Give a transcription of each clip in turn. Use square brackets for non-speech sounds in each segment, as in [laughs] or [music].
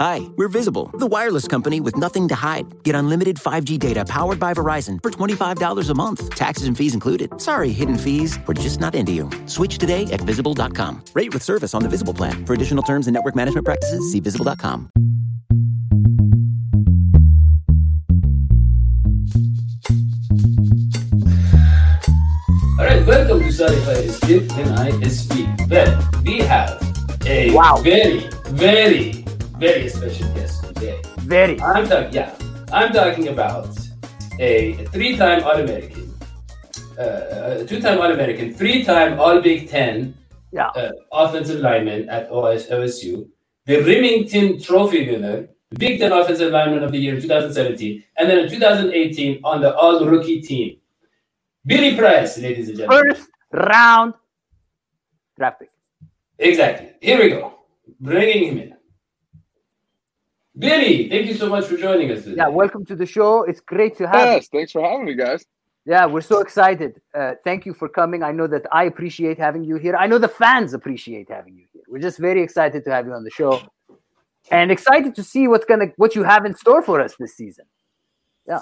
Hi, we're Visible, the wireless company with nothing to hide. Get unlimited 5G data powered by Verizon for $25 a month, taxes and fees included. Sorry, hidden fees, we're just not into you. Switch today at visible.com. Rate with service on the Visible plan. For additional terms and network management practices, see visible.com. All right, welcome to Spotify Skip and I Speak. Well, we have a Wow. very, very, very special guest today. Very. I'm talking, yeah, I'm talking about a three-time All-American, uh, a two-time All-American, three-time All-Big Ten Yeah. uh, offensive lineman at OS, OSU, the Rimington Trophy winner, Big Ten Offensive Lineman of the Year in 2017, and then in 2018 on the All-Rookie team. Billy Price, ladies and gentlemen. First round draft pick. Exactly. Here we go. Bringing him in. Billy, thank you so much for joining us today. Yeah, welcome to the show. It's great to have Yes, thanks for having me, guys. Yeah, we're so excited. Uh, thank you for coming. I know that I appreciate having you here. I know the fans appreciate having you here. We're just very excited to have you on the show, and excited to see what's gonna what you have in store for us this season. Yeah.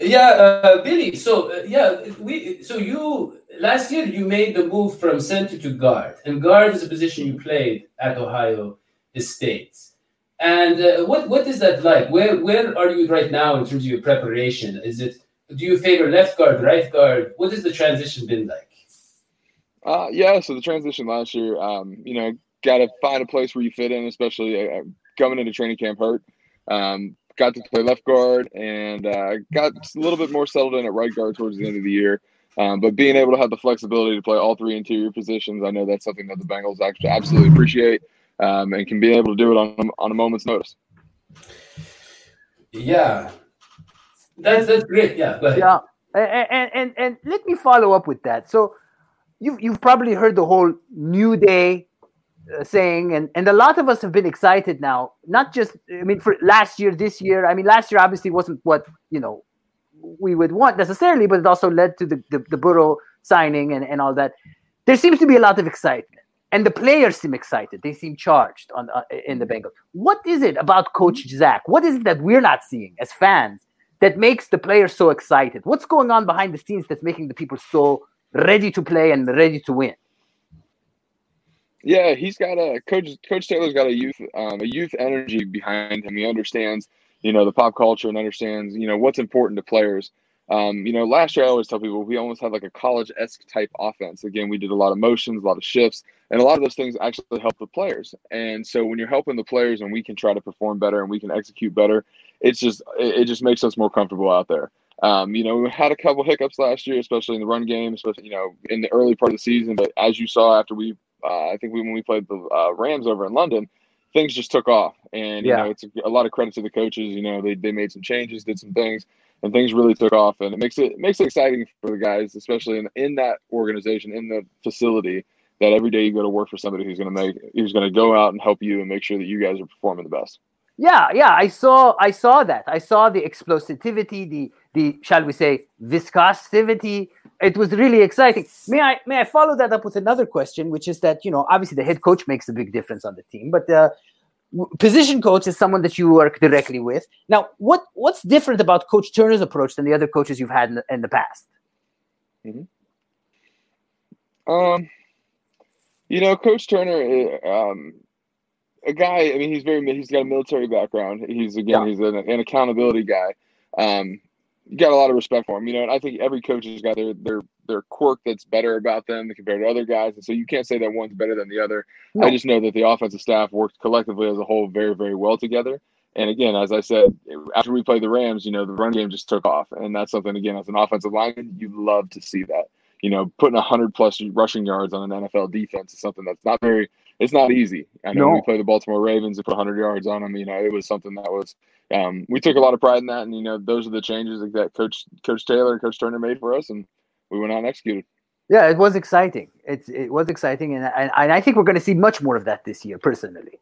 Yeah, uh, Billy. So uh, yeah, we. So you last year you made the move from center to guard, and guard is a position you played at Ohio State. And uh, what what is that like? Where where are you right now in terms of your preparation? Is it do you favor left guard, right guard? What has the transition been like? Uh, yeah, so the transition last year, um, you know, got to find a place where you fit in, especially uh, coming into training camp hurt. Um, got to play left guard and uh, got a little bit more settled in at right guard towards the end of the year. Um, but being able to have the flexibility to play all three interior positions, I know that's something that the Bengals actually absolutely appreciate um, and can be able to do it on, a- on a moment's notice. Yeah, that's that's great. Yeah, go. Yeah, and and and, and let me follow up with that. So, you've you've probably heard the whole New Day uh, saying, and and a lot of us have been excited now. Not just, I mean, for last year, this year. I mean, last year obviously wasn't what you know we would want necessarily, but it also led to the the, the Burrow signing and and all that. There seems to be a lot of excitement. And the players seem excited. They seem charged on uh, in the Bengals. What is it about Coach Zac? What is it that we're not seeing as fans that makes the players so excited? What's going on behind the scenes that's making the people so ready to play and ready to win? Yeah, he's got a coach. Coach Taylor's got a youth, um, a youth energy behind him. He understands, you know, the pop culture and understands, you know, what's important to players. Um, you know, last year I always tell people we almost had like a college esque type offense. Again, we did a lot of motions, a lot of shifts, and a lot of those things actually help the players. And so when you're helping the players and we can try to perform better and we can execute better, it's just it, it just makes us more comfortable out there. Um, you know, we had a couple hiccups last year, especially in the run game, especially you know in the early part of the season. But as you saw after we, uh, I think we, when we played the uh, Rams over in London, things just took off. And you Yeah. know, it's a, a lot of credit to the coaches. You know, they they made some changes, did some things, and things really took off. And it makes it, it makes it exciting for the guys, especially in in that organization, in the facility. That every day you go to work for somebody who's going to make, who's going to go out and help you and make sure that you guys are performing the best. Yeah, yeah, I saw I saw that. I saw the explosivity, the the shall we say viscosity. It was really exciting. May I may I follow that up with another question, which is that you know obviously the head coach makes a big difference on the team, but w- position coach is someone that you work directly with. Now, what what's different about Coach Turner's approach than the other coaches you've had in the, in the past? Um, you know, Coach Turner, uh, um, a guy. I mean, he's very. He's got a military background. He's again, Yeah. he's an, an accountability guy. Um, you got a lot of respect for him. You know, and I think every coach has got their their their quirk that's better about them compared to other guys, and so you can't say that one's better than the other. No. I just know that the offensive staff worked collectively as a whole very very well together. And again, as I said, after we played the Rams, you know, the run game just took off, and that's something again as an offensive lineman, you love to see that. You know, putting hundred plus rushing yards on an NFL defense is something that's not very. It's not easy. I know No. we played the Baltimore Ravens and put 100 yards on them. You know, it was something that was. Um, we took a lot of pride in that, and you know, those are the changes that Coach Coach Taylor and Coach Turner made for us, and we went out and executed. Yeah, it was exciting. It's it was exciting, and and, and I think we're going to see much more of that this year, personally.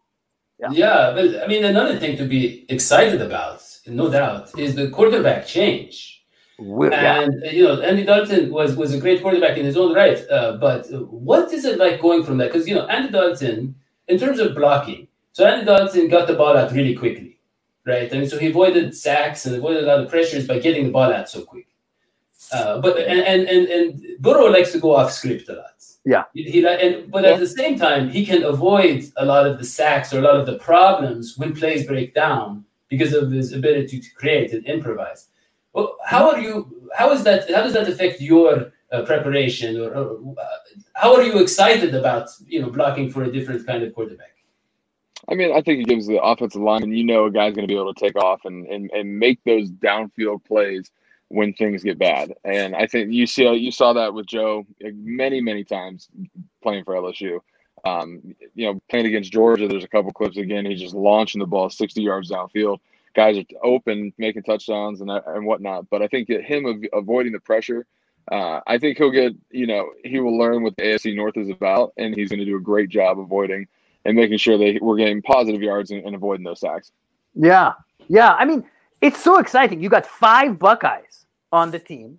Yeah. Yeah, but I mean, another thing to be excited about, no doubt, is the quarterback change. We- yeah. And uh, you know, Andy Dalton was was a great quarterback in his own right. Uh, but what is it like going from that? Because you know, Andy Dalton, in terms of blocking, So Andy Dalton got the ball out really quickly, right? I mean, so he avoided sacks and avoided a lot of pressures by getting the ball out so quick. Uh, but and, and and and Burrow likes to go off script a lot. Yeah. He, and but at the same time, he can avoid a lot of the sacks or a lot of the problems when plays break down because of his ability to create and improvise. Well, how are you? How is that? How does that affect your uh, preparation, or, or uh, how are you excited about you know blocking for a different kind of quarterback? I mean, I think it gives the offensive line, and you know, a guy's going to be able to take off and, and, and make those downfield plays when things get bad. And I think you see you saw that with Joe many many times playing for LSU. Um, you know, playing against Georgia, there's a couple clips again. He's just launching the ball 60 yards downfield. Guys are open, making touchdowns and and whatnot. But I think that him avoiding the pressure, uh, I think he'll get. You know, he will learn what the AFC North is about, and he's going to do a great job avoiding and making sure that we're getting positive yards and, and avoiding those sacks. Yeah, yeah. I mean, it's so exciting. You got five Buckeyes on the team.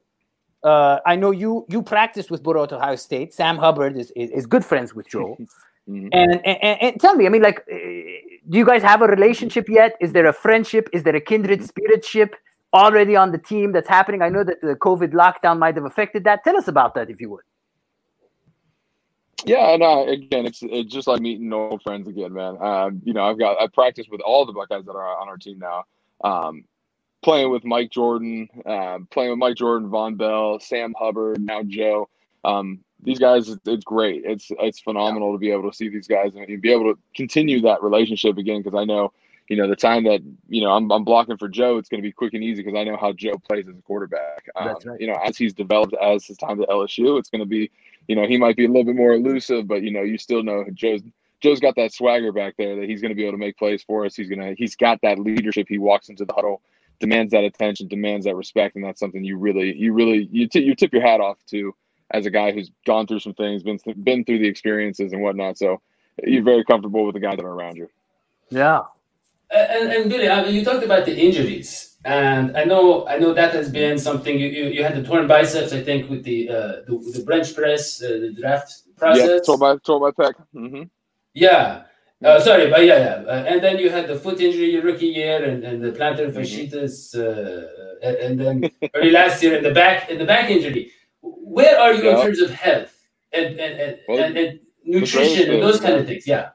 Uh, I know you you practiced with Burrow at Ohio State. Sam Hubbard is, is, is good friends with Joe. [laughs] mm-hmm. and, and, and tell me, I mean, like, do you guys have a relationship yet? Is there a friendship? Is there a kindred spiritship already on the team that's happening? I know that the COVID lockdown might have affected that. Tell us about that, if you would. Yeah, and again, it's it's just like meeting old friends again, man. Um, you know, I've got I practice with all the Buckeyes that are on our team now. Um, playing with Mike Jordan, uh, playing with Mike Jordan, Vonn Bell, Sam Hubbard, now Joe. Um, these guys, it's great. It's it's phenomenal yeah. to be able to see these guys and be able to continue that relationship again. Because I know, you know, the time that you know I'm, I'm blocking for Joe, it's going to be quick and easy because I know how Joe plays as a quarterback. Um, right. You know, as he's developed as his time at LSU, it's going to be, you know, he might be a little bit more elusive, but you know, you still know Joe's Joe's got that swagger back there that he's going to be able to make plays for us. He's gonna he's got that leadership. He walks into the huddle demands that attention, demands that respect, and that's something you really, you really, you, t- you tip your hat off to as a guy who's gone through some things, been th- been through the experiences and whatnot. So you're very comfortable with the guys that are around you. Yeah. And, and Billy, I mean, you talked about the injuries, and I know I know that has been something you, you, you had the torn biceps, I think, with the uh, the, the bench press, uh, the draft process. Yeah, tore my tore my pec. Mm-hmm. Yeah, uh, sorry, but yeah, yeah. Uh, and then you had the foot injury your rookie year, and, and the plantar mm-hmm. fasciitis, uh, and then early last year, and the back and the back injury. Where are you yeah. in terms of health and and and, well, and, and nutrition and those kind of things? Yeah.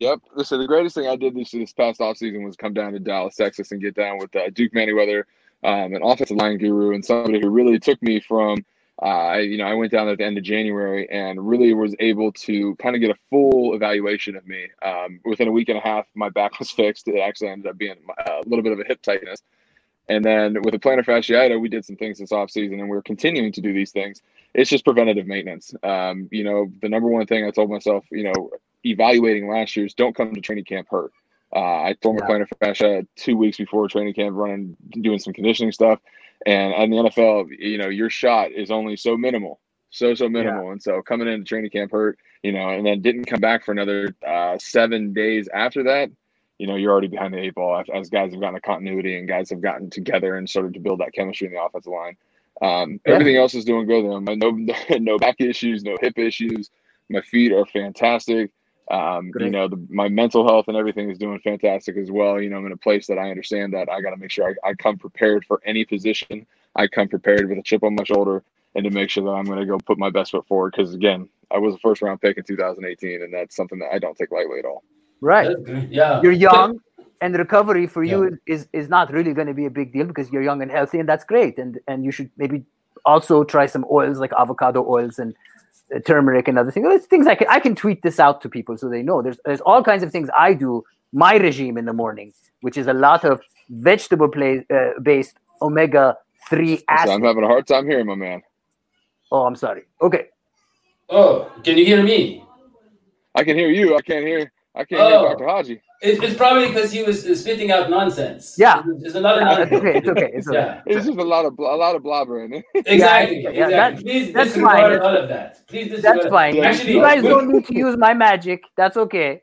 Yep. Listen, the greatest thing I did this this past offseason was come down to Dallas, Texas, and get down with uh, Duke Manyweather, um, an offensive line guru, and somebody who really took me from uh, I, you know, I went down at the end of January and really was able to kind of get a full evaluation of me. Um, within a week and a half, my back was [laughs] fixed. It actually ended up being a little bit of a hip tightness. And then with the plantar fasciitis, we did some things this offseason and we're continuing to do these things. It's just preventative maintenance. Um, you know, the number one thing I told myself, you know, evaluating last year's don't come to training camp hurt. Uh, I tore my plantar fascia two weeks before training camp, running, doing some conditioning stuff. And in the NFL, you know, your shot is only so minimal, so so minimal. Yeah. And so coming into training camp hurt, you know, and then didn't come back for another uh, seven days after that. You know, you're already behind the eight ball as guys have gotten a continuity and guys have gotten together and started to build that chemistry in the offensive line. Um, yeah. Everything else is doing good. No, [laughs] no back issues, no hip issues. My feet are fantastic. Um, you know, the, my mental health and everything is doing fantastic as well. You know, I'm in a place that I understand that I got to make sure I, I come prepared for any position. I come prepared with a chip on my shoulder and to make sure that I'm going to go put my best foot forward. Because again, I was a first round pick in 2018, and that's something that I don't take lightly at all. Right. Yeah. You're young, and recovery for you yeah. is is not really going to be a big deal because you're young and healthy, and that's great. And and you should maybe also try some oils like avocado oils and turmeric and other things. It's things I can I can tweet this out to people so they know. There's there's all kinds of things I do. My regime in the morning, which is a lot of vegetable play, uh, based omega three acids. I'm having a hard time hearing, my man. Oh, I'm sorry. Okay. Oh, can you hear me? I can hear you. I can't hear. I can't oh. hear Dr. Hoji. It's, probably because he was uh, spitting out nonsense. Yeah, there's a lot of nonsense. it's okay. It's okay. It's, [laughs] okay. yeah. it's just a lot of a lot of blobbering. exactly. Yeah, exactly. That, Please that's fine. all of that. Please That's fine. Actually, you guys don't need to use my magic. That's okay.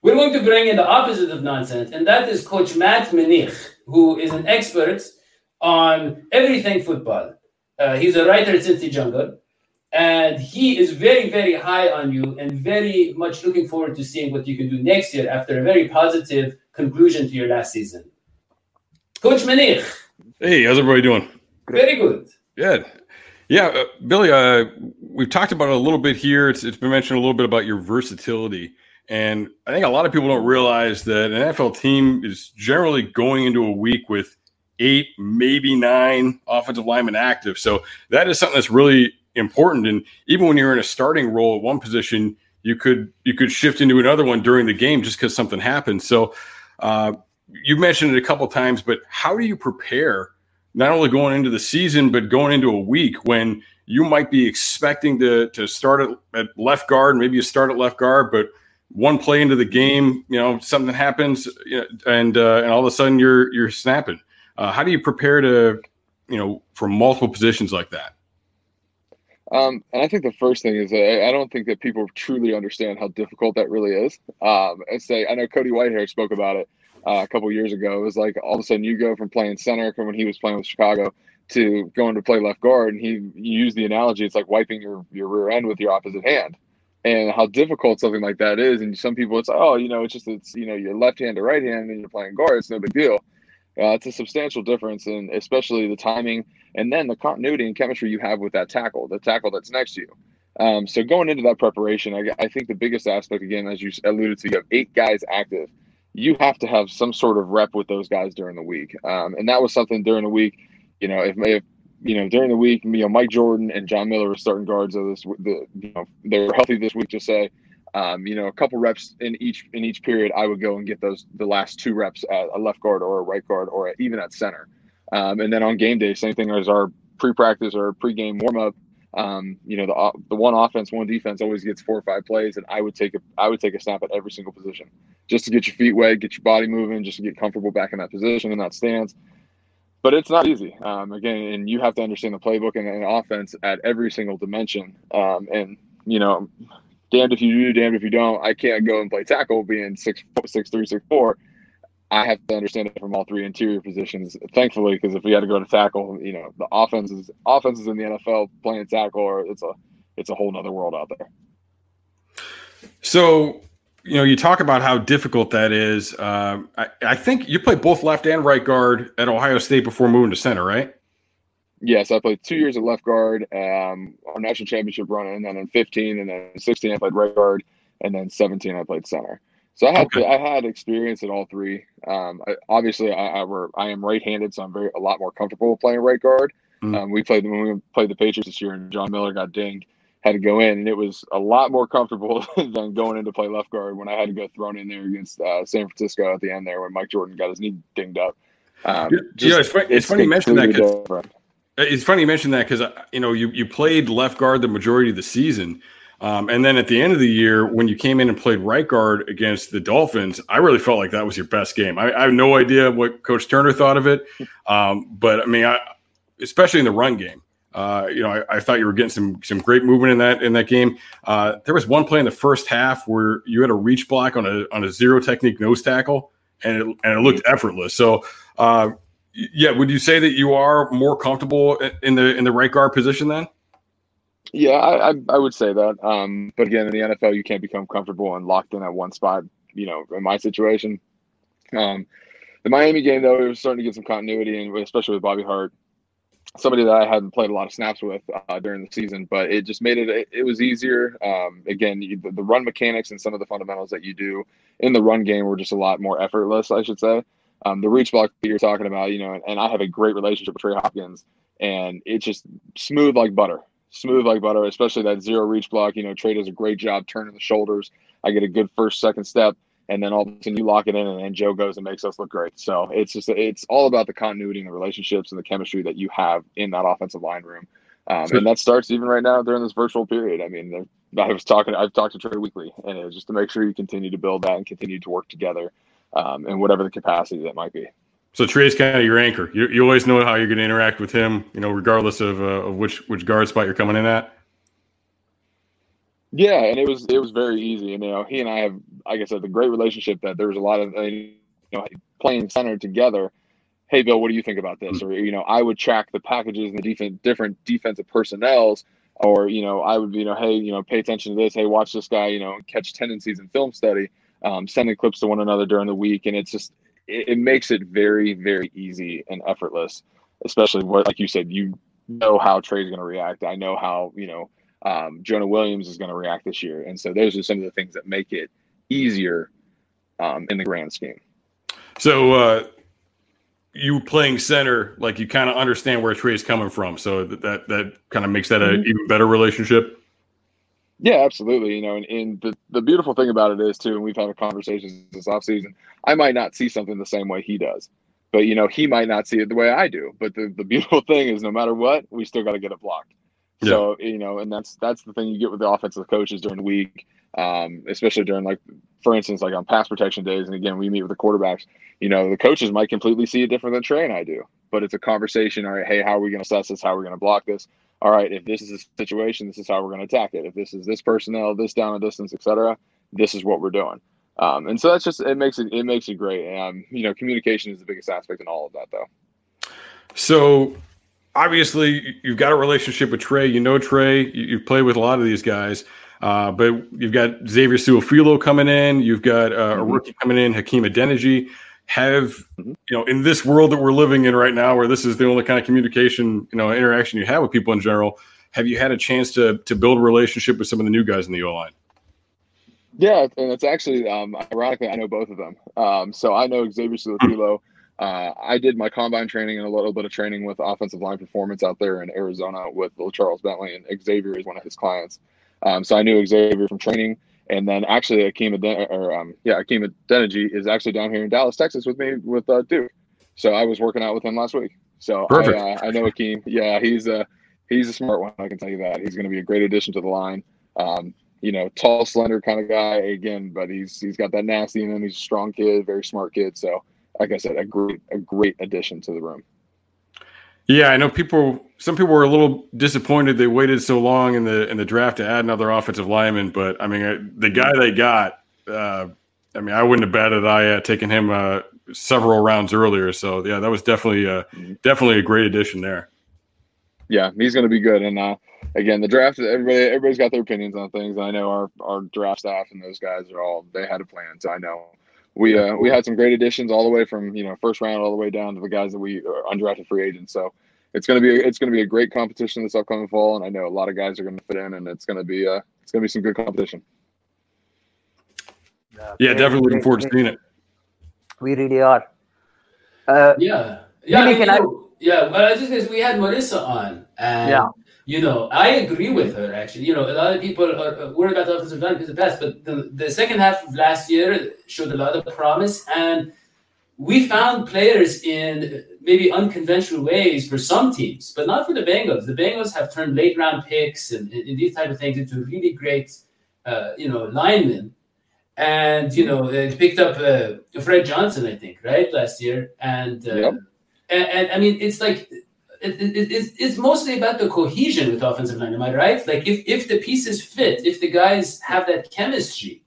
We're going to bring in the opposite of nonsense, and that is Coach Matt Minich, who is an expert on everything football. Uh, he's a writer at Cincy Jungle, and he is very, very high on you and very much looking forward to seeing what you can do next year after a very positive conclusion to your last season. Coach Minich. Hey, how's everybody doing? Very good. Good. Yeah, uh, Billy, uh, we've talked about it a little bit here. It's, it's been mentioned a little bit about your versatility. And I think a lot of people don't realize that an NFL team is generally going into a week with eight, maybe nine offensive linemen active. So that is something that's really important. And even when you're in a starting role at one position, you could you could shift into another one during the game just because something happens. So uh, you mentioned it a couple times, but how do you prepare not only going into the season but going into a week when you might be expecting to to start at, at left guard, maybe you start at left guard, but one play into the game, you know, something happens, and uh, and all of a sudden you're you're snapping. Uh, how do you prepare to, you know, for multiple positions like that? Um, and I think the first thing is I, I don't think that people truly understand how difficult that really is. Um, I say I know Cody Whitehair spoke about it uh, a couple years ago. It was like all of a sudden you go from playing center from when he was playing with Chicago to going to play left guard, and he used the analogy it's like wiping your your rear end with your opposite hand and how difficult something like that is. And some people, it's oh, you know, it's just it's you know your left hand to right hand, and you're playing guard. It's no big deal. Uh, it's a substantial difference, and especially the timing and then the continuity and chemistry you have with that tackle, the tackle that's next to you. Um, so going into that preparation, I, I, think the biggest aspect, again, as you alluded to, you have eight guys active. You have to have some sort of rep with those guys during the week, um, and that was something during the week. You know, if, if you know, during the week, you know, Mike Jordan and John Miller are starting guards of this. The you know they were healthy this week. To say, um, you know, a couple reps in each in each period, I would go and get those the last two reps at a left guard or a right guard or even at center. Um, and then on game day, same thing as our pre-practice or pre-game warm-up. Um, you know, the the one offense, one defense always gets four or five plays, and I would take a I would take a snap at every single position just to get your feet wet, get your body moving, just to get comfortable back in that position in that stance but it's not easy. Um, again, and you have to understand the playbook and, and offense at every single dimension. Um, and you know, damned if you do, damned if you don't. I can't go and play tackle being six six three six four. I have to understand it from all three interior positions. Thankfully, because if we had to go to tackle, you know, the offenses offenses in the NFL playing tackle, or it's a it's a whole nother world out there. So you know, you talk about how difficult that is. Uh, I, I, think you played both left and right guard at Ohio State before moving to center, right? Yes, I played two years at left guard, um, our national championship run, and then in 15 and then 16 I played right guard, and then 17 I played center. So I had okay. I had experience at all three. Um, I, obviously, I, I, were, I am right-handed, so I'm very a lot more comfortable playing right guard. Mm-hmm. Um, we played when we played the Patriots this year, and John Miller got dinged had to go in, and it was a lot more comfortable [laughs] than going in to play left guard when I had to go thrown in there against uh, San Francisco at the end there when Mike Jordan got his knee dinged up. Um, just, yeah, it's, funny, it's, funny you mentioned that. It's funny you mentioned that because uh, you know you you played left guard the majority of the season. Um, and then at the end of the year, when you came in and played right guard against the Dolphins, I really felt like that was your best game. I, I have no idea what Coach Turner thought of it, [laughs] um, but I mean, I, especially in the run game, uh, you know, I, I, thought you were getting some some great movement in that in that game. Uh, there was one play in the first half where you had a reach block on a on a zero technique nose tackle, and it, and it looked effortless. So, uh, yeah, would you say that you are more comfortable in the in the right guard position then? Yeah, I, I, I would say that. Um, but again, in the NFL, you can't become comfortable and locked in at one spot. You know, in my situation, um, the Miami game though, it was starting to get some continuity, and especially with Bobby Hart somebody that I hadn't played a lot of snaps with uh, during the season, but it just made it it, it was easier. Um, again, you, the, the, run mechanics and some of the fundamentals that you do in the run game were just a lot more effortless, I should say. Um, the reach block that you're talking about, you know, and, and I have a great relationship with Trey Hopkins, and it's just smooth like butter, smooth like butter, especially that zero reach block. You know, Trey does a great job turning the shoulders. I get a good first, second step and then all of a sudden you lock it in, and then Joe goes and makes us look great. So it's just it's all about the continuity and the relationships and the chemistry that you have in that offensive line room, um, and that starts even right now during this virtual period. I mean, I was talking, I've talked to Trey weekly, and it was just to make sure you continue to build that and continue to work together, um, in whatever the capacity that might be. So Trey's kind of your anchor. You, you always know how you're going to interact with him, you know, regardless of, uh, of which which guard spot you're coming in at. Yeah, and it was it was very easy. And you know, he and I have, like I said, the great relationship that there was a lot of you know playing center together. Hey, Bill, what do you think about this? Or you know, I would track the packages and the different different defensive personnels. Or you know, I would be, you know, hey, you know, pay attention to this. Hey, watch this guy. You know, catch tendencies in film study. Um, sending clips to one another during the week, and it's just it, it makes it very very easy and effortless. Especially what, like you said, you know how Trey's going to react. I know how you know um, Jonah Williams is going to react this year. And so those are some of the things that make it easier um, in the grand scheme. So uh, you playing center, like you kind of understand where Trey's coming from. So that that, that kind of makes that an mm-hmm. even better relationship. Yeah, absolutely. You know, and, and, the, the beautiful thing about it is too, and we've had a conversation this offseason, I might not see something the same way he does. But you know, he might not see it the way I do. But the, the [laughs] beautiful thing is no matter what, we still got to get it blocked. Yeah. So you know, and that's that's the thing you get with the offensive coaches during the week, um, especially during like, for instance, like on pass protection days. And again, we meet with the quarterbacks. You know, the coaches might completely see it different than Trey and I do, but it's a conversation. All right, hey, how are we going to assess this? How are we going to block this? All right, if this is a situation, this is how we're going to attack it. If this is this personnel, this down a distance, etc., this is what we're doing. Um, and so that's just it makes it it makes it great. Um, you know, communication is the biggest aspect in all of that, though. So obviously you've got a relationship with Trey. You know Trey. You, have played with a lot of these guys. Uh, but you've got Xavier Su'a-Filo coming in. You've got uh, mm-hmm. a rookie coming in, Hakeem Adeniji. Have mm-hmm. you know in this world that we're living in right now, where this is the only kind of communication, you know, interaction you have with people in general? Have you had a chance to to build a relationship with some of the new guys in the O line? Yeah, and it's actually um, ironically I know both of them. Um, so I know Xavier Su'a-Filo. Uh, I did my combine training and a little bit of training with offensive line performance out there in Arizona with LeCharles Bentley, and Xavier is one of his clients. Um, so I knew Xavier from training, and then actually Hakeem Aden- or um, yeah, Hakeem Adeniji is actually down here in Dallas, Texas, with me with uh, Duke. So I was working out with him last week. So I, uh, I know Hakeem. Yeah, he's a he's a smart one. I can tell you that he's going to be a great addition to the line. Um, you know, tall, slender kind of guy again, but he's he's got that nasty in him. He's a strong kid, very smart kid. So like I said, a great a great addition to the room. Yeah, I know people. Some people were a little disappointed they waited so long in the in the draft to add another offensive lineman. But I mean, the guy they got, uh, I mean, I wouldn't have batted an eye at taking him uh, several rounds earlier. So yeah, that was definitely uh, mm-hmm. definitely a great addition there. Yeah, he's going to be good. And uh, again, the draft, everybody everybody's got their opinions on things. I know our our draft staff and those guys are all they had a plan. So I know we uh, we had some great additions all the way from you know first round all the way down to the guys that we are undrafted free agents. So it's gonna be it's gonna be a great competition this upcoming fall, and I know a lot of guys are gonna fit in, and it's gonna be uh it's gonna be some good competition. Yeah, definitely looking forward to seeing it. We really are. Uh, yeah, yeah, I mean, know, yeah. Well, I just because we had Marissa on, and yeah you know, I agree with her actually. You know, a lot of people are worried about the offensive line because of the past, but the, the second half of last year showed a lot of promise, and we found players in maybe unconventional ways for some teams, but not for the Bengals. The Bengals have turned late round picks and, and these type of things into really great, uh, you know, linemen. And you know, they picked up uh, Fred Johnson, I think, right last year, and, uh, yep. and and I mean, it's like it, it, it's, it's mostly about the cohesion with offensive line. Am I right? Like if, if the pieces fit, if the guys have that chemistry,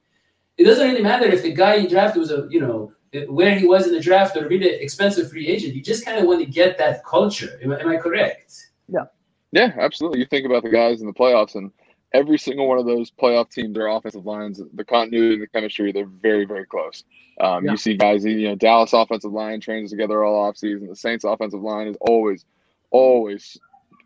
it doesn't really matter if the guy you drafted was a you know where he was in the draft or really expensive free agent. You just kind of want to get that culture. Am, am I correct? Yeah. Yeah, absolutely. You think about the guys in the playoffs, and every single one of those playoff teams, their offensive lines, the continuity and the chemistry, they're very, very close. Um, yeah. You see guys, you know, Dallas offensive line trains together all offseason. The Saints offensive line is always – always,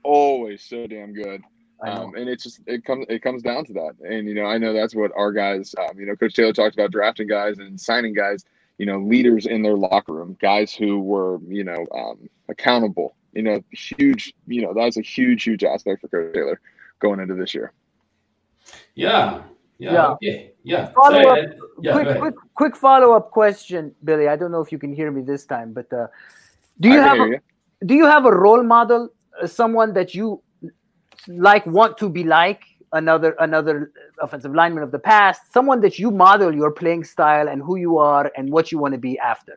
always so damn good. Um, and it's just it comes it comes down to that. And you know, I know that's what our guys. Um, you know, Coach Taylor talked about drafting guys and signing guys. You know, leaders in their locker room, guys who were you know um, accountable. You know, huge. You know, that's a huge, huge aspect for Coach Taylor going into this year. Yeah, Yeah. Yeah. Okay. Yeah. Follow Sorry, up- yeah, quick, quick, quick follow up question, Billy. I don't know if you can hear me this time, but uh, do you I have hear a, you. Do you have a role model, uh, someone that you like want to be like another another offensive lineman of the past, someone that you model your playing style and who you are and what you want to be after?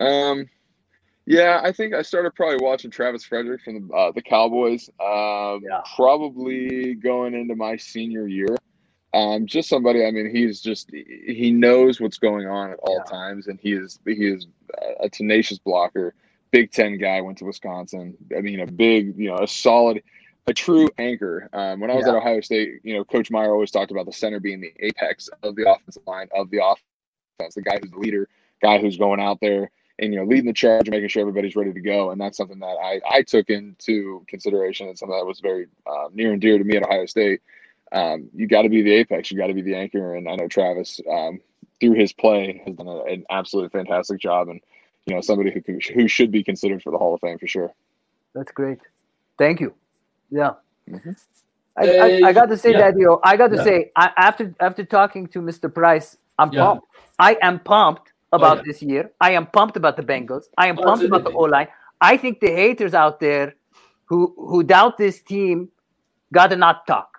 Um, yeah, I think I started probably watching Travis Frederick from the, uh, the Cowboys. Um, Yeah. probably going into my senior year. Um, just somebody. I mean, he's just he knows what's going on at all Yeah. times, and he is he is a tenacious blocker. Big Ten guy went to Wisconsin. I mean, a big, you know, a solid, a true anchor. Um, when I was Yeah. at Ohio State, you know, Coach Meyer always talked about the center being the apex of the offensive line of the offense, the guy who's the leader, guy who's going out there and you know leading the charge, making sure everybody's ready to go. And that's something that I I took into consideration and something that was very uh, near and dear to me at Ohio State. Um, you got to be the apex, you got to be the anchor, and I know Travis um, through his play has done a, an absolutely fantastic job, and you know somebody who could- who should be considered for the Hall of Fame for sure. That's great. Thank you. Yeah. Mhm. I, I, I got to say yeah. that, yo. I got to Yeah. say, I, after after talking to Mr. Price, I'm Yeah. Oh, pumped. I am pumped about yeah. this year. I am pumped about the Bengals. I am pumped about the O line. I think the haters out there who who doubt this team got to not talk.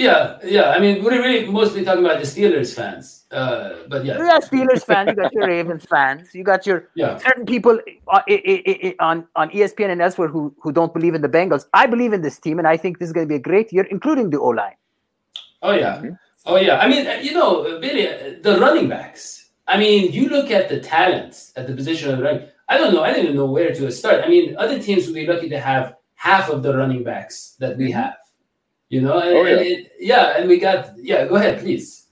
Yeah, yeah. I mean, we're really mostly talking about the Steelers fans, uh, but yeah. You yeah, Steelers fans, you got your [laughs] Ravens fans, you got your yeah, certain people uh, on on ESPN and elsewhere who who don't believe in the Bengals. I believe in this team, and I think this is going to be a great year, including the O line. oh yeah, Mhm. oh yeah. I mean, uh, you know, uh, Billy, the running backs. I mean, you look at the talent at the position of the running. I don't know. I don't even know where to start. I mean, other teams would be lucky to have half of the running backs that we have. You know, and, Oh, yeah. and it, yeah, and we got yeah. Go ahead, please.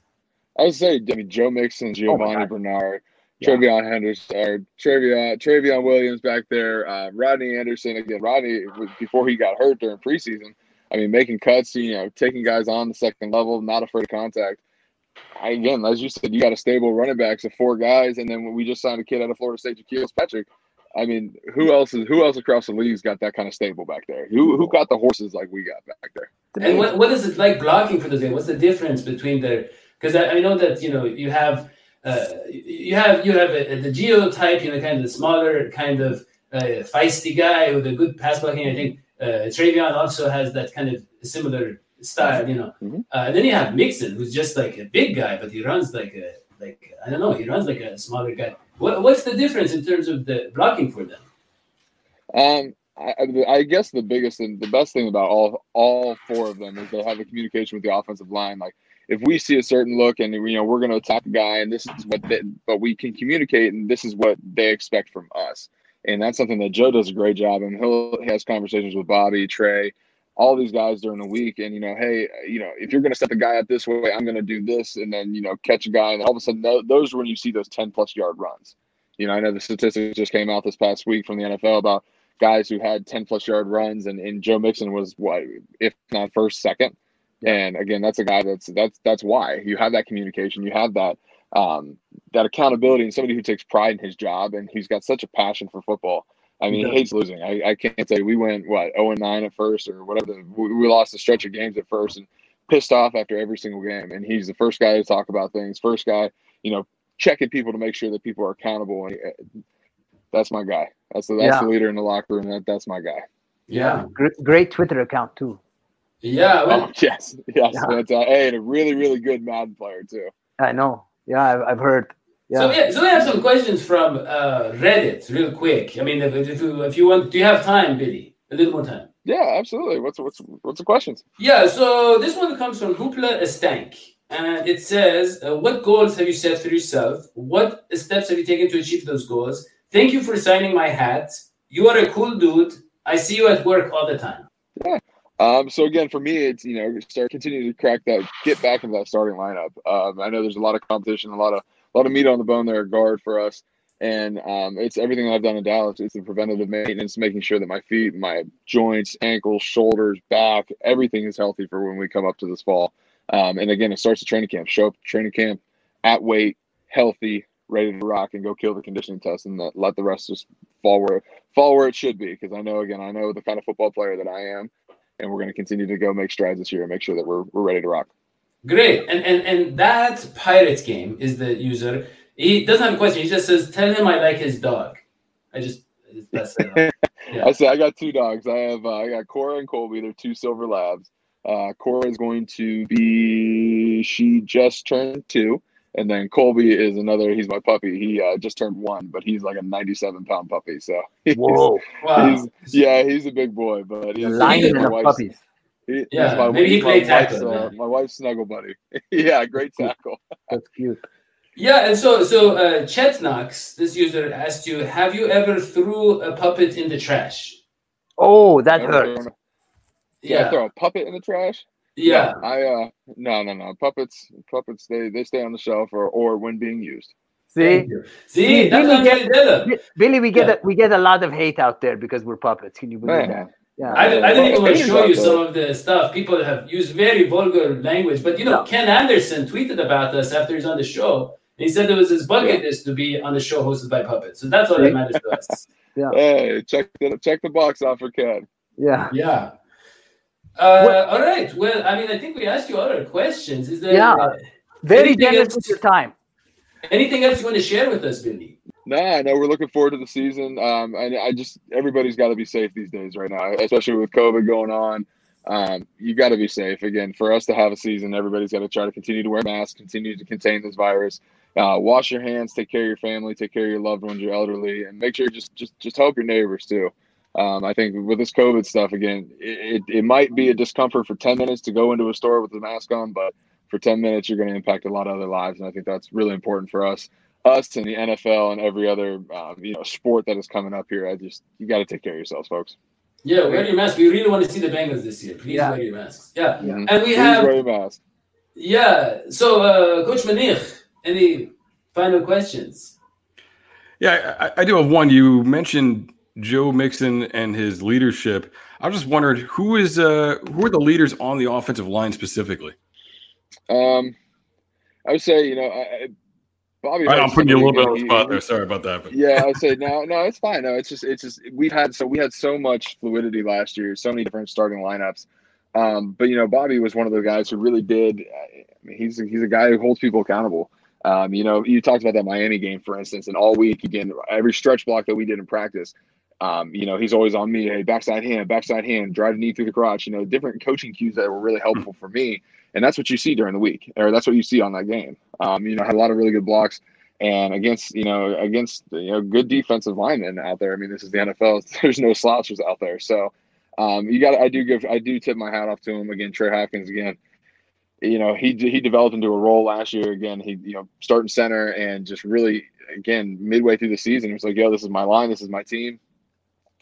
I would say, I mean, Joe Mixon, Giovani God. Bernard, Yeah. Trayveon Henderson, or Trayveon, Trayveon Williams back there, uh, Rodney Anderson. Again, Rodney, before he got hurt during preseason, I mean, making cuts, you know, taking guys on the second level, not afraid of contact. I, again, as you said, you got a stable running backs of four guys, and then we just signed a kid out of Florida State, Jaquil Patrick. I mean, who else is who else across the league's got that kind of stable back there? Who who got the horses like we got back there? And what, what is it like blocking for those guys? What's the difference between their? Because I, I know that you know you have uh, you have you have a, the Gio type, you know, kind of the smaller, kind of uh, feisty guy with a good pass blocking. I think uh, Trayveon also has that kind of similar style, you know. Mhm. Uh, and then you have Mixon, who's just like a big guy, but he runs like a like I don't know, he runs like a smaller guy. What, what's the difference in terms of the blocking for them? Um, I, I- guess the biggest and the best thing about all all four of them is they have a communication with the offensive line. Like if we see a certain look and you know we're going to attack the guy and this is what they, but we can communicate and this is what they expect from us. And that's something that Joe does a great job. And he'll he has conversations with Bobby, Trey, all these guys during the week. And you know, hey, you know, if you're going to set the guy up this way, I'm going to do this, and then you know, catch a guy, and all of a sudden, tho- those are when you see those 10 plus yard runs. You know, I know the statistics just came out this past week from the NFL about guys who had 10 plus yard runs and, and Joe Mixon was what if not first second and again that's a guy that's that's that's why you have that communication you have that um that accountability and somebody who takes pride in his job and he's got such a passion for football I mean, Yeah. he hates losing. I, I can't say we went what zero and nine at first or whatever. The, we, we lost a stretch of games at first and pissed off after every single game. And he's the first guy to talk about things. First guy, you know, checking people to make sure that people are accountable. And uh, that's my guy. That's the that's Yeah. the leader in the locker room. That that's my guy. Yeah, Great, great Twitter account too. yeah. Well, Oh yes, yes. Yeah. That's uh, hey, and a really really good Madden player too. I know. Yeah, I've, I've heard. Yeah. So yeah, so we have some questions from uh, Reddit, real quick. I mean, if, if you if you want, do you have time, Billy? A little more time. Yeah, absolutely. What's what's what's the questions? Yeah. So this one comes from Hoopla Estank, and it says, uh, "What goals have you set for yourself? What steps have you taken to achieve those goals? Thank you for signing my hat. You are a cool dude. I see you at work all the time." Yeah. Um, so again, for me, it's you know start continuing to crack that, get back into that starting lineup. Um, I know there's a lot of competition, a lot of a lot of meat on the bone there, guard for us, and um, it's everything I've done in Dallas. It's the preventative maintenance, making sure that my feet, my joints, ankles, shoulders, back, everything is healthy for when we come up to this fall. Um, and again, it starts at training camp. Show up training camp at weight, healthy, ready to rock, and go kill the conditioning test, and that, let the rest just fall where fall where it should be. Because I know again, I know the kind of football player that I am and we're going to continue to go make strides this year and make sure that we're we're ready to rock. Great, and and and that Pirates game is the user. He doesn't have a question. He just says, "Tell him I like his dog." I just that's it. [laughs] Yeah. I say I got two dogs. I have uh, I got Cora and Colby. They're two silver labs. Uh, Cora is going to be she just turned two, and then Colby is another. He's my puppy. He uh, just turned one, but he's like a ninety-seven pound puppy. So [laughs] he's, Whoa. Wow. he's yeah, he's a big boy. But The he's, lion my of puppies. He- Yeah, my, maybe he he's my played wife's, tackle, uh, my wife's snuggle buddy. [laughs] yeah, great tackle. [laughs] That's cute. Yeah, and so so uh, Chet Knox, this user asked you, have you ever threw a puppet in the trash? Oh, that Ever hurts. thrown- Yeah, Yeah, throw a puppet in the trash. yeah. No, I uh no no no puppets puppets they they stay on the shelf or or when being used. See, See, that's Billy what get- trying to tell him. Bi- Billy, we get Yeah. a, we get a lot of hate out there because we're puppets. Can you believe Man, that? Yeah. I, I didn't even want to show you some of the stuff. People have used very vulgar language, but you know, Yeah. Ken Anderson tweeted about us after he's on the show. And he said it was his bucket list to be on the show hosted by puppets. So that's all that matters to us. [laughs] yeah. Hey, check the check the box off for Ken. yeah. Yeah. Uh, all right. Well, I mean, I think we asked you other questions. Is there Yeah. uh, Very generous else? with your time. anything else you want to share with us, Billy? Nah, no, we're looking forward to the season. Um, and I just everybody's got to be safe these days right now, especially with COVID going on. Um, you got to be safe again for us to have a season. Everybody's got to try to continue to wear masks, continue to contain this virus. Uh, wash your hands, take care of your family, take care of your loved ones, your elderly, and make sure just just just help your neighbors too. Um, I think with this COVID stuff again, it, it, it might be a discomfort for ten minutes to go into a store with a mask on, but for ten minutes you're going to impact a lot of other lives, and I think that's really important for us us and the NFL and every other um, you know sport that is coming up here. I just you got to take care of yourselves, folks. Yeah, wear your mask. We really want to see the Bengals this year. Please Yeah. wear your masks. Yeah. Mhm. And we Please have wear your mask. Yeah. So, uh, Coach Minich, any final questions? Yeah, I, I do have one. You mentioned Joe Mixon and his leadership. I was just wondering who is uh who are the leaders on the offensive line specifically? Um, I would say you know I, I- Bobby. I know I'm putting you a little bit on the spot there. Sorry about that. But yeah, I'd say no, no, it's fine. No, it's just, it's just we've had so we had so much fluidity last year, so many different starting lineups. Um, but you know, Bobby was one of the guys who really did. I mean, he's he's a guy who holds people accountable. Um, you know, you talked about that Miami game, for instance, and all week again, every stretch block that we did in practice. Um, you know, he's always on me. Hey, backside hand, backside hand, drive knee through the crotch. You know, different coaching cues that were really helpful for me, and that's what you see during the week, or that's what you see on that game. Um, you know, had a lot of really good blocks and against you know against you know good defensive linemen out there. I mean, this is the NFL. [laughs] There's no slouches out there, so um, you got. I do give. I do tip my hat off to him again. Trey Hopkins again. You know, he he developed into a role last year. Again, he you know starting center and just really again midway through the season, he was like, "Yo, this is my line. This is my team."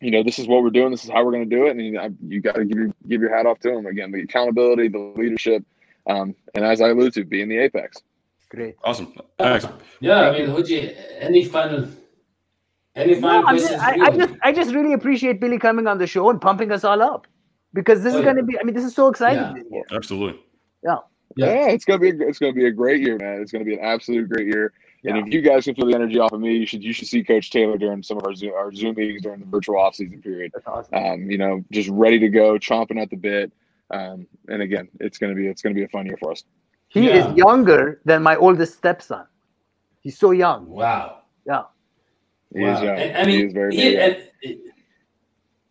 You know, this is what we're doing. This is how we're going to do it. And you, you got to give give your hat off to him again. The accountability, the leadership, um, and as I alluded to, being the apex. Great. awesome. Thanks. Yeah, I mean, Hoji, any final, any final No, I'm questions? just, I, I just I just really appreciate Billy coming on the show and pumping us all up because this Oh, is yeah. going to be. I mean, this is so exciting. Yeah. Absolutely. Yeah. Yeah, it's gonna be a, it's gonna be a great year, man. It's gonna be an absolute great year. And if you guys can feel the energy off of me, you should you should see Coach Taylor during some of our Zoom, our Zoom meetings during the virtual off season period. That's awesome. Um, you know, just ready to go, chomping at the bit. Um, and again, it's gonna be it's gonna be a fun year for us. he Yeah. is younger than my oldest stepson. He's so young. Wow. Yeah. He wow. is young. And, I mean, he is very, he- very young. and-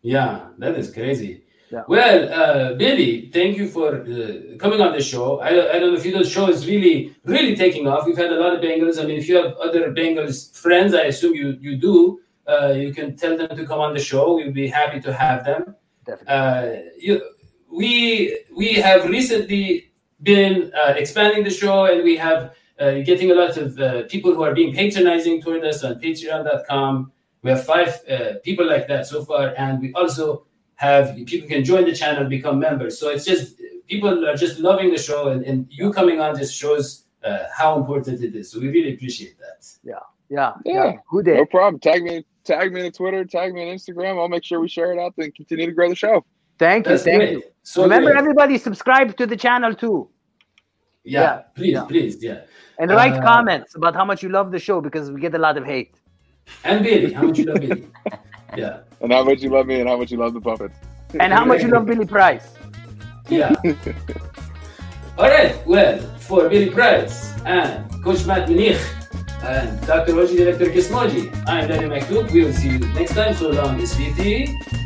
yeah, that is crazy. Yeah. Well, uh, Billy, thank you for uh, coming on the show. I, I don't know if you know the show is really, really taking off. We've had a lot of Bengals. I mean, if you have other Bengals friends, I assume you you do. Uh, you can tell them to come on the show. We'll be happy to have them. Definitely. Uh, you, we we have recently been uh, expanding the show, and we have uh, getting a lot of uh, people who are being patronizing toward us on Patreon.com. We have five uh, people like that so far, and we also have people can join the channel, become members. So it's just people are just loving the show, and, and you coming on just shows uh, how important it is. So we really appreciate that. Yeah. Yeah. Yeah. Who did? No problem. Tag me, tag me on Twitter, tag me on Instagram. I'll make sure we share it out and continue to grow the show. Thank you. That's Thank great. you. So Remember, great. everybody, subscribe to the channel too, yeah, Yeah, please, yeah. please, yeah. and write Uh, comments about how much you love the show because we get a lot of hate. And Billy, how much you love Billy? [laughs] Yeah. And how much you love me and how much you love the puppets. And how much you love Billy Price? Yeah. [laughs] All right. Well, for Billy Price and Coach Matt Minich and Dr. Hoji Director Kismoji, I'm Danny McDuke. We will see you next time. So long, SVT.